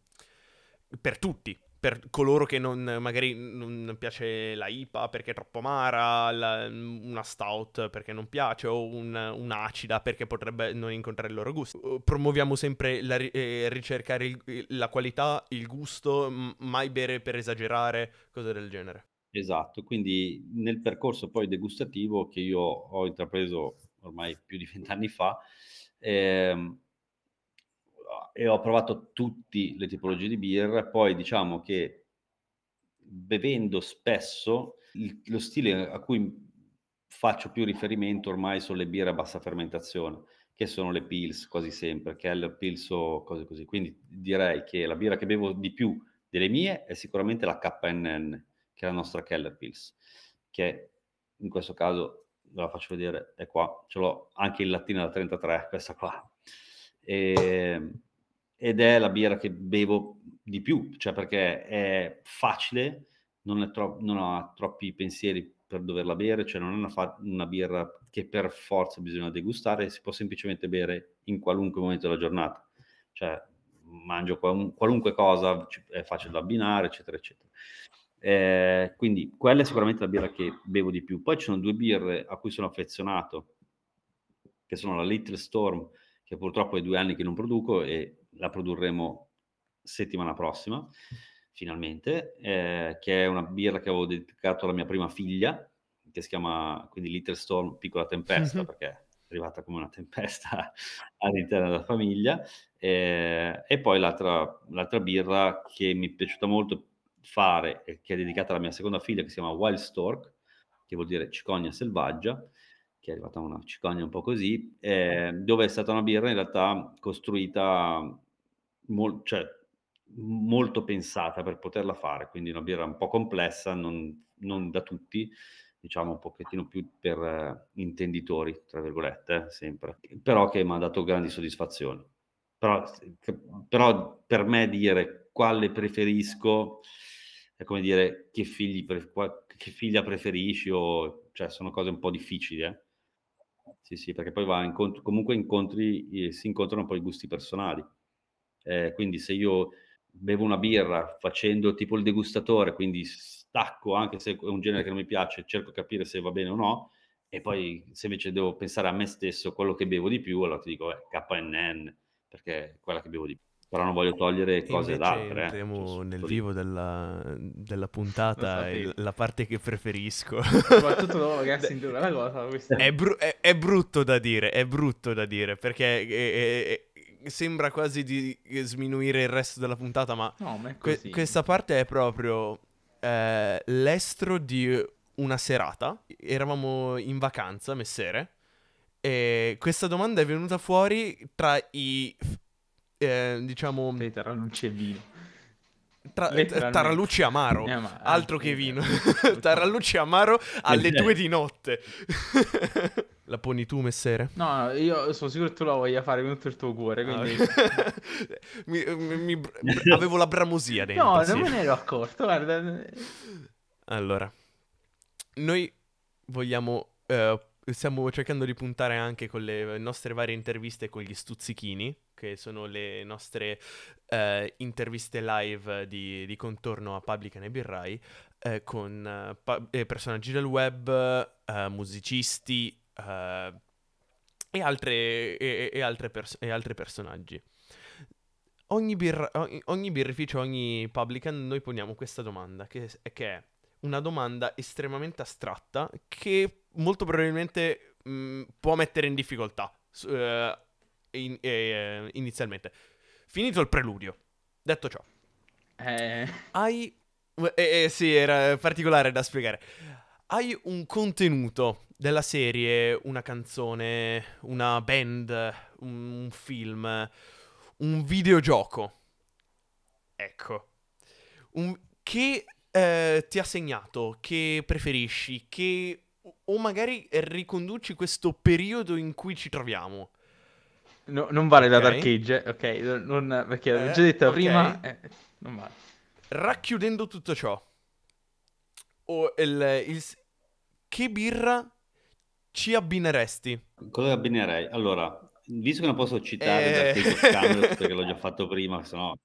per tutti, per coloro che non, magari non piace la IPA perché è troppo amara, la, una stout perché non piace o un, un'acida perché potrebbe non incontrare il loro gusto. Promuoviamo sempre la, eh, ricercare il, la qualità, il gusto, mai bere per esagerare, cose del genere. Esatto, quindi nel percorso poi degustativo che io ho intrapreso ormai più di vent'anni fa, ehm, e ho provato tutte le tipologie di birra, poi diciamo che bevendo spesso il, lo stile a cui faccio più riferimento ormai sono le birre a bassa fermentazione, che sono le Pils quasi sempre, Keller Pils o cose così. Quindi direi che la birra che bevo di più delle mie è sicuramente la KNN, che è la nostra Keller Pils, che in questo caso ve la faccio vedere, è qua, ce l'ho anche in lattina da 33, questa qua. E, ehm, ed è la birra che bevo di più, cioè perché è facile, non, è tro- non ha troppi pensieri per doverla bere, cioè non è una, fa- una, birra che per forza bisogna degustare, si può semplicemente bere in qualunque momento della giornata, cioè mangio qual- qualunque cosa, è facile da abbinare, eccetera, eccetera. Eh, quindi quella è sicuramente la birra che bevo di più. Poi ci sono due birre a cui sono affezionato, che sono la Little Storm, che purtroppo è due anni che non produco e la produrremo settimana prossima, finalmente, eh, che è una birra che avevo dedicato alla mia prima figlia, che si chiama quindi Little Storm, piccola tempesta, mm-hmm. perché è arrivata come una tempesta <laughs> all'interno della famiglia, eh, e poi l'altra, l'altra birra che mi è piaciuta molto fare, e che è dedicata alla mia seconda figlia, che si chiama Wild Stork, che vuol dire cicogna selvaggia, che è arrivata una cicogna un po' così, eh, dove è stata una birra in realtà costruita mol- cioè, molto pensata per poterla fare, quindi una birra un po' complessa, non, non da tutti, diciamo un pochettino più per eh, intenditori, tra virgolette, eh, sempre, però che mi ha dato grandi soddisfazioni. Però, però, per me dire quale preferisco è come dire che, figli pre- che figlia preferisci o cioè sono cose un po' difficili, eh? Sì, sì, perché poi va incontro, comunque incontri, si incontrano poi i gusti personali. Eh, quindi se io bevo una birra facendo tipo il degustatore, quindi stacco anche se è un genere che non mi piace, cerco di capire se va bene o no, e poi se invece devo pensare a me stesso, quello che bevo di più, allora ti dico eh, KNN, perché è quella che bevo di più. Però non voglio togliere cose ad altre. Eh. Entriamo eh. nel vivo della, della puntata, la parte che preferisco. Soprattutto dopo che ha <laughs> sentito la cosa. È, bru- è, è, brutto da dire, è brutto da dire, perché è, sembra quasi di sminuire il resto della puntata, ma, no, ma que- questa parte è proprio eh, l'estro di una serata. Eravamo in vacanza, messere. E questa domanda è venuta fuori tra i. Eh, diciamo. Tra Tarallucci e vino. Tra, Tarallucci amaro, eh, ma, altro che vino. <laughs> Tarallucci amaro alle due di notte. <laughs> La poni tu, messere? No, io sono sicuro che tu la voglia fare con tutto il tuo cuore, ah, quindi... <laughs> mi, mi, mi, avevo la bramosia dentro. No, sì. non me ne ero accorto, guarda. Allora, noi vogliamo... Uh, stiamo cercando di puntare anche con le nostre varie interviste con gli stuzzichini, che sono le nostre uh, interviste live di, di, contorno a Publican e Birrai, uh, con pa- personaggi del web, musicisti, uh, e, altre, e, e, altre pers- e altri personaggi. Ogni, birra, ogni, birrificio, ogni publican, noi poniamo questa domanda, che, che, è una domanda estremamente astratta che molto probabilmente mh, può mettere in difficoltà uh, in, eh, inizialmente. Finito il preludio, detto ciò, eh... hai... Eh, eh, sì, era particolare da spiegare. Hai un contenuto della serie, una canzone, una band, un film, un videogioco. Ecco. Un, che eh, ti ha segnato, che preferisci, che o magari riconduci questo periodo in cui ci troviamo. No, non vale okay. la Dark Age, ok? Non, perché l'avevo già detto okay. prima, eh, non vale. Racchiudendo tutto ciò, o il, il, che birra ci abbineresti? Cosa abbinerei? Allora, visto che non posso citare eh... Dark Camelot perché l'ho già <laughs> fatto prima, se no...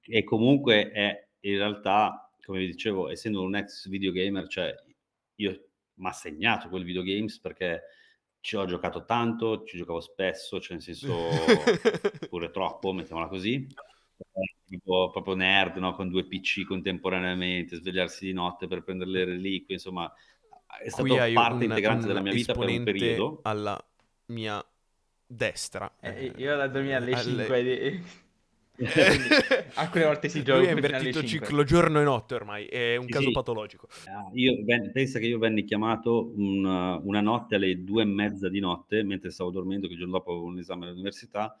E comunque è in realtà, come vi dicevo, essendo un ex videogamer, cioè io mi ha segnato quel videogames perché ci ho giocato tanto, ci giocavo spesso, cioè nel senso <laughs> pure troppo, mettiamola così. Tipo, proprio nerd, no? con due PC contemporaneamente, svegliarsi di notte per prendere le reliquie, insomma, è stato parte un, integrante un della mia vita per un periodo. alla mia destra. Eh, io da dormire alle, alle... 5 <laughs> alcune volte si gioca lui è invertito ciclo giorno e notte ormai è un sì, caso sì. patologico ah, io pensa che io venni chiamato una, una, notte alle due e mezza di notte mentre stavo dormendo che il giorno dopo avevo un esame all'università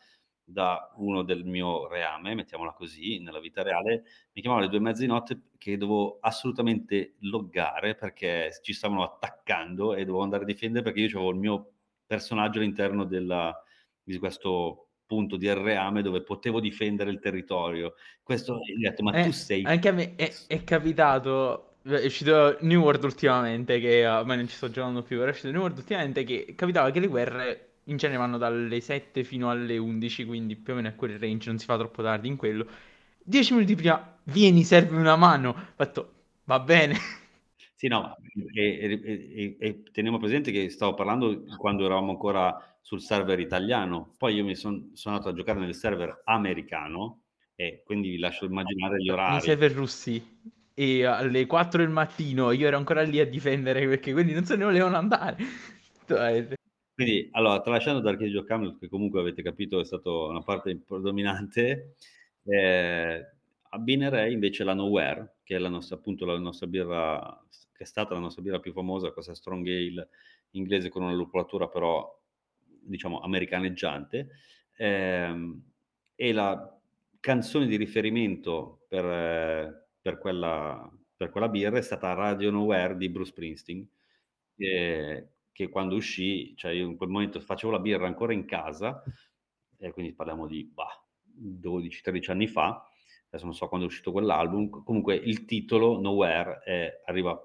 da uno del mio reame, mettiamola così, nella vita reale, mi chiamavano alle due e mezza di notte che dovevo assolutamente loggare perché ci stavano attaccando e dovevo andare a difendere perché io avevo il mio personaggio all'interno della, di questo punto di reame dove potevo difendere il territorio. Questo, ho detto, ma eh, tu sei... Anche a me è, è capitato è uscito New World ultimamente che uh, ma non ci sto giocando più, è uscito New World ultimamente che capitava che le guerre in genere vanno dalle 7 fino alle 11, quindi più o meno a quel range, non si fa troppo tardi in quello. 10 minuti prima, vieni, serve una mano. Ho fatto, va bene. Sì, no, e, e, e, teniamo presente che stavo parlando quando eravamo ancora sul server italiano, poi io mi son, sono andato a giocare nel server americano e quindi vi lascio immaginare gli orari. Nei server russi e alle 4 del mattino io ero ancora lì a difendere perché quelli non se ne volevano andare. <laughs> Quindi, allora, tralasciando Dark Camelot, che comunque avete capito è stata una parte predominante, eh, abbinerei invece la Nowhere, che è la nostra, appunto, la nostra birra, che è stata la nostra birra più famosa, questa strong ale inglese con una lupolatura però, diciamo, americaneggiante, ehm, e la canzone di riferimento per, per, quella, per quella birra è stata Radio Nowhere di Bruce Springsteen, che, che quando uscì, cioè io in quel momento facevo la birra ancora in casa, e quindi parliamo di bah, 12-13 anni fa, adesso non so quando è uscito quell'album, comunque il titolo Nowhere è, arriva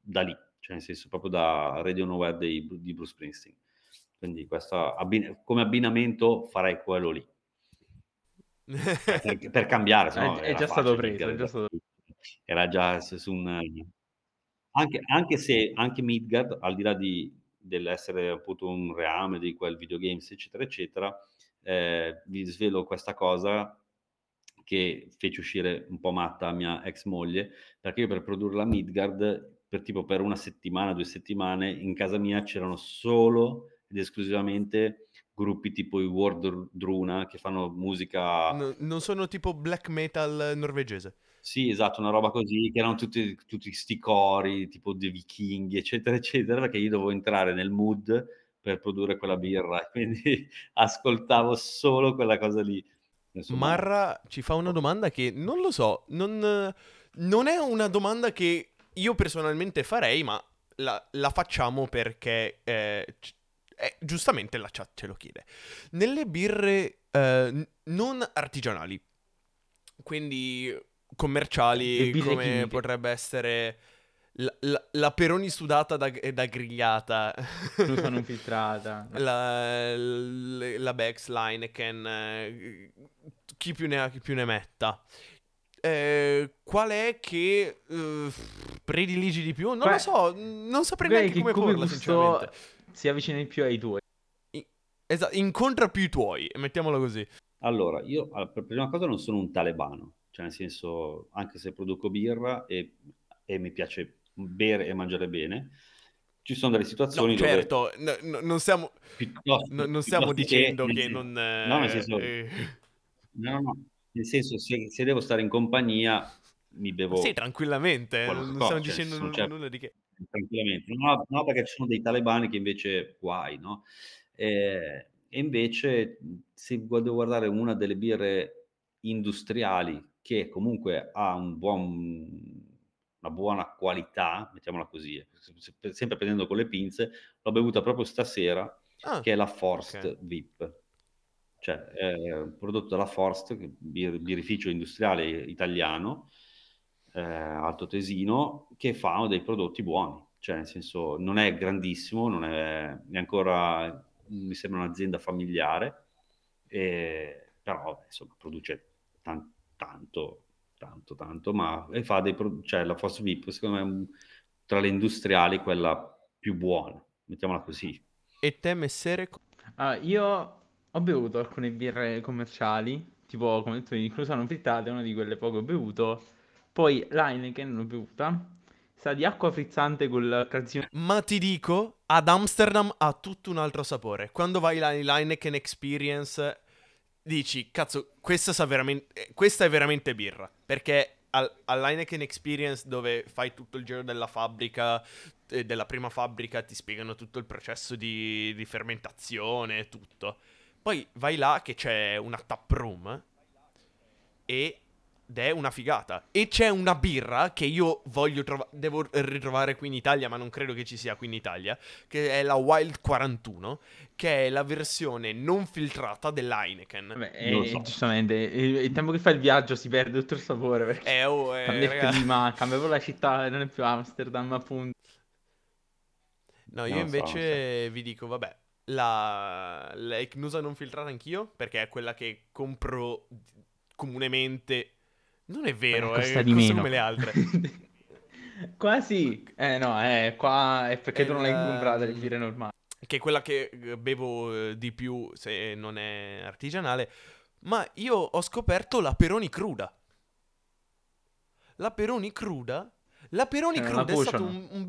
da lì, cioè nel senso proprio da Radio Nowhere di, di Bruce Springsteen. Quindi questo, abbin- come abbinamento farei quello lì. per, <laughs> per, cambiare, no, è, è già stato preso, è già stato... era già su un... Anche, anche se anche Midgard, al di là di, dell'essere appunto un reame di quel videogames, eccetera, eccetera, eh, vi svelo questa cosa che fece uscire un po' matta mia ex moglie, perché io per produrre la Midgard, per tipo per una settimana, due settimane, in casa mia c'erano solo ed esclusivamente gruppi tipo i World Druna che fanno musica... No, non sono tipo black metal norvegese? Sì, esatto, una roba così, che erano tutti, tutti sti cori, tipo dei vichinghi, eccetera, eccetera, perché io dovevo entrare nel mood per produrre quella birra, <laughs> quindi ascoltavo solo quella cosa lì. Insomma. Marra ci fa una domanda che non lo so, non, non è una domanda che io personalmente farei, ma la, la facciamo perché eh, eh, giustamente la chat ce lo chiede. Nelle birre eh, non artigianali, quindi commerciali, come chimiche. potrebbe essere la, la, la, peroni sudata da, da grigliata. Fruta non <laughs> filtrata. La, la, la Bex, l'Heineken, eh, chi più ne ha chi più ne metta. Eh, qual è che uh, prediligi di più? Non Beh, lo so, non saprei neanche come, come porla, sinceramente. Si avvicina di più ai tuoi. esatto, incontra più i tuoi, mettiamola così. Allora, io per prima cosa non sono un talebano, cioè nel senso, anche se produco birra e, e mi piace bere e mangiare bene. Ci sono delle situazioni no, certo, dove... no, non stiamo, no, non stiamo dicendo che, che non... No, nel senso... Eh... No, no, nel senso se, se, devo stare in compagnia mi bevo... Sì, tranquillamente, non stiamo cioè, dicendo certo, nulla di che... Tranquillamente, no, no, perché ci sono dei talebani che invece guai, no? Eh, e invece se devo guardare una delle birre industriali che comunque ha un buon una buona qualità, mettiamola così, eh, sempre prendendo con le pinze, l'ho bevuta proprio stasera, ah, che è la Forst okay. VIP. Cioè, un prodotto della Forst, bir- birrificio industriale italiano, eh, Alto Tesino, che fa dei prodotti buoni. Cioè, nel senso, non è grandissimo, non è, è ancora, mi sembra un'azienda familiare, eh, però insomma, produce tan- tanto, tanto, tanto, ma e fa dei pro- cioè la Force VIP secondo me è un, tra le industriali quella più buona, mettiamola così. E te messere? Uh, io ho bevuto alcune birre commerciali, tipo come detto di Cruza non frittate, una di quelle poco ho bevuto, poi l'Heineken non ho bevuta, sa di acqua frizzante col calzino. Ma ti dico, ad Amsterdam ha tutto un altro sapore. Quando vai all'Heineken Experience dici, cazzo, questa, veramente, questa è veramente birra. Perché al, all'Heineken Experience, dove fai tutto il giro della fabbrica, eh, della prima fabbrica, ti spiegano tutto il processo di, di fermentazione e tutto. Poi vai là che c'è una tap room e ed è una figata. E c'è una birra che io voglio trovare, devo ritrovare qui in Italia, ma non credo che ci sia qui in Italia, che è la Wild 41, che è la versione non filtrata dell'Heineken. Vabbè, e, so. giustamente, il tempo che fa il viaggio si perde tutto il sapore, perché eh, oh, eh, cambia il clima, <laughs> cambia proprio la città, non è più Amsterdam, appunto. No, io non invece so, vi dico, vabbè, la, la Ecnusa non filtrata anch'io, perché è quella che compro comunemente non è vero, costa eh, di meno. come le altre. <laughs> qua sì, eh no, eh, qua è perché è tu non l'hai comprata le birre normali. Che è quella che eh, bevo eh, di più se non è artigianale. Ma io ho scoperto la Peroni cruda. La Peroni cruda la Peroni eh, Cruda è stata un, un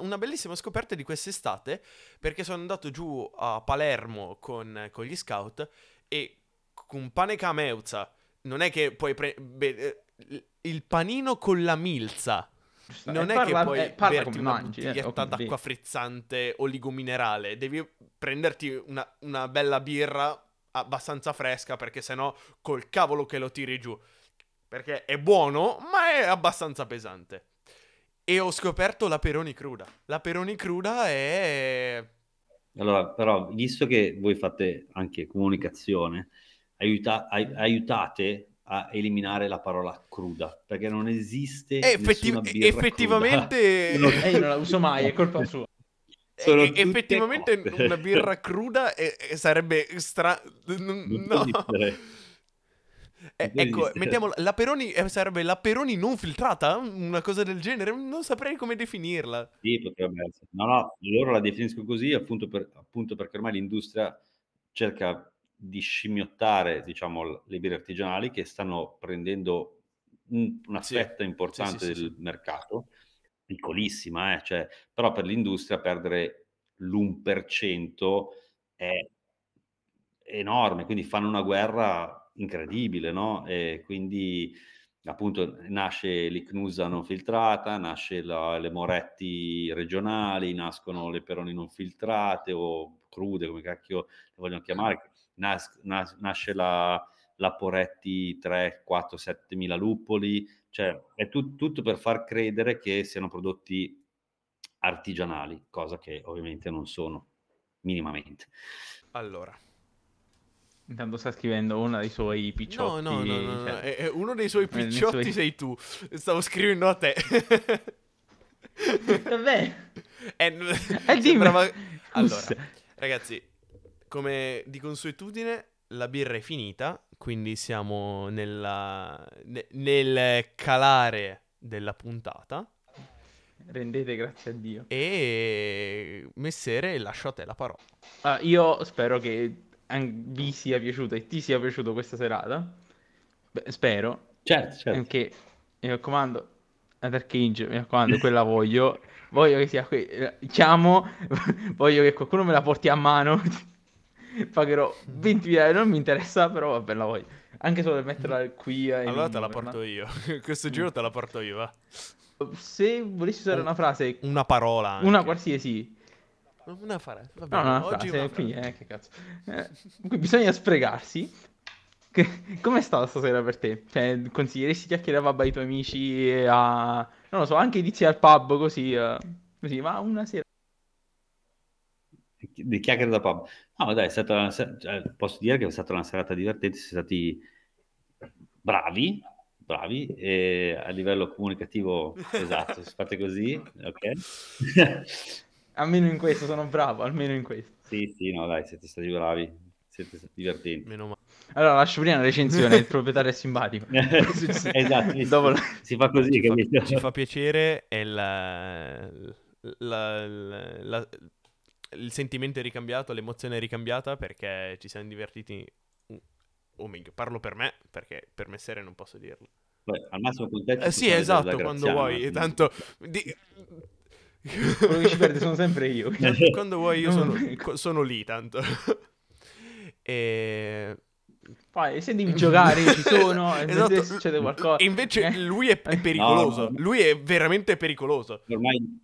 una bellissima scoperta di quest'estate perché sono andato giù a Palermo con, con gli scout e con pane cameuzza non è che puoi prendere il panino con la milza. Non è parla, che puoi eh, berti una mangi, eh, bottiglietta eh, d'acqua frizzante oligominerale. Devi prenderti una, una, bella birra abbastanza fresca perché sennò col cavolo che lo tiri giù. Perché è buono, ma è abbastanza pesante. E ho scoperto la Peroni cruda. La Peroni cruda è... Allora, però, visto che voi fate anche comunicazione, aiuta- ai- aiutate a eliminare la parola cruda, perché non esiste Eh, effetti- nessuna birra effettivamente- cruda. E io non la uso mai, è colpa <laughs> sua. Sono e- effettivamente cotte. una birra cruda è- è- sarebbe stra... no. Eh, ecco, mettiamo la Peroni eh, sarebbe la Peroni non filtrata? Una cosa del genere? Non saprei come definirla. Sì, potrebbe essere. No, no, loro la definiscono così appunto, per- appunto perché ormai l'industria cerca di scimmiottare, diciamo, le birre artigianali che stanno prendendo un- una Sì, fetta importante sì, sì, del sì. mercato, piccolissima, eh, cioè, però per l'industria perdere l'1% è enorme, quindi fanno una guerra incredibile, no? E quindi appunto nasce l'Icnusa non filtrata, nasce la- le Moretti regionali, nascono le Peroni non filtrate o crude, come cacchio le vogliono chiamare, nas- nas- nasce la, la Poretti 3, 4, 7 mila luppoli, cioè è tut- tutto per far credere che siano prodotti artigianali, cosa che ovviamente non sono minimamente. Allora. Intanto sta scrivendo uno dei suoi No, picciotti. no, no, no, no, cioè- è- è uno dei suoi Eh, picciotti suoi- sei tu. Stavo scrivendo a te. Vabbè. <laughs> Eh, Eh, sembrava- Allora, ragazzi, come di consuetudine, la birra è finita, quindi siamo nella, ne- nel calare della puntata. Rendete grazie a Dio. E Messere, lascio a te la parola. Ah, io spero che vi sia piaciuto e ti sia piaciuto questa serata. Beh, spero. Certo, certo. Anche, mi raccomando, Dark Age, mi raccomando, quella voglio. Voglio che sia qui. eh, Chiamo, <laughs> voglio che qualcuno me la porti a mano. Pagherò 20 euro, non mi interessa, però vabbè, la voglio. Anche solo per metterla qui. e Allora te la porto io. <laughs> Questo giro te la porto io, va. Se volessi usare una frase, Una parola. Anche. una qualsiasi, Una frase. Va No, una oggi frase, una frase. eh, che cazzo. Eh, bisogna sprecarsi. Che- Com'è stata stasera per te? Cioè, consiglieresti chiacchierare vabbè, ai tuoi amici a... Non lo so, anche inizi al pub così, eh, così, ma una sera... di chiacchiere da pub. No, dai, è stata cioè, posso dire che è stata una serata divertente, siete stati bravi, bravi, e a livello comunicativo, <laughs> esatto, se fate così, ok? <laughs> Almeno in questo sono bravo, almeno in questo. sì, sì, no, dai, siete stati bravi, siete stati divertenti. Meno male. Allora, lascio prima la recensione, il <laughs> proprietario è simpatico. esatto, Dopo la- si fa così, Ci fa, ci fa piacere e la- la- la- la- il sentimento è ricambiato, l'emozione è ricambiata perché ci siamo divertiti. O meglio, parlo per me, perché per me serie non posso dirlo. Beh, al massimo con te Eh, sì, esatto, quando vuoi. Tanto... di- Quello che ci perde sono sempre io. <laughs> quando vuoi io sono, <laughs> sono lì, tanto. <laughs> e... Poi, se devi giocare, io ci sono, e Esatto. se succede qualcosa... E invece Eh? lui è, è pericoloso. No, no. Lui è veramente pericoloso. Ormai,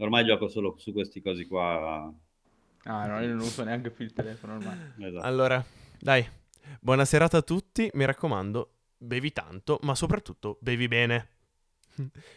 ormai gioco solo su questi cosi qua. Ah, no, io non uso neanche più il telefono ormai. <laughs> Esatto. Allora, dai, buona serata a tutti. Mi raccomando, bevi tanto, ma soprattutto bevi bene. <laughs>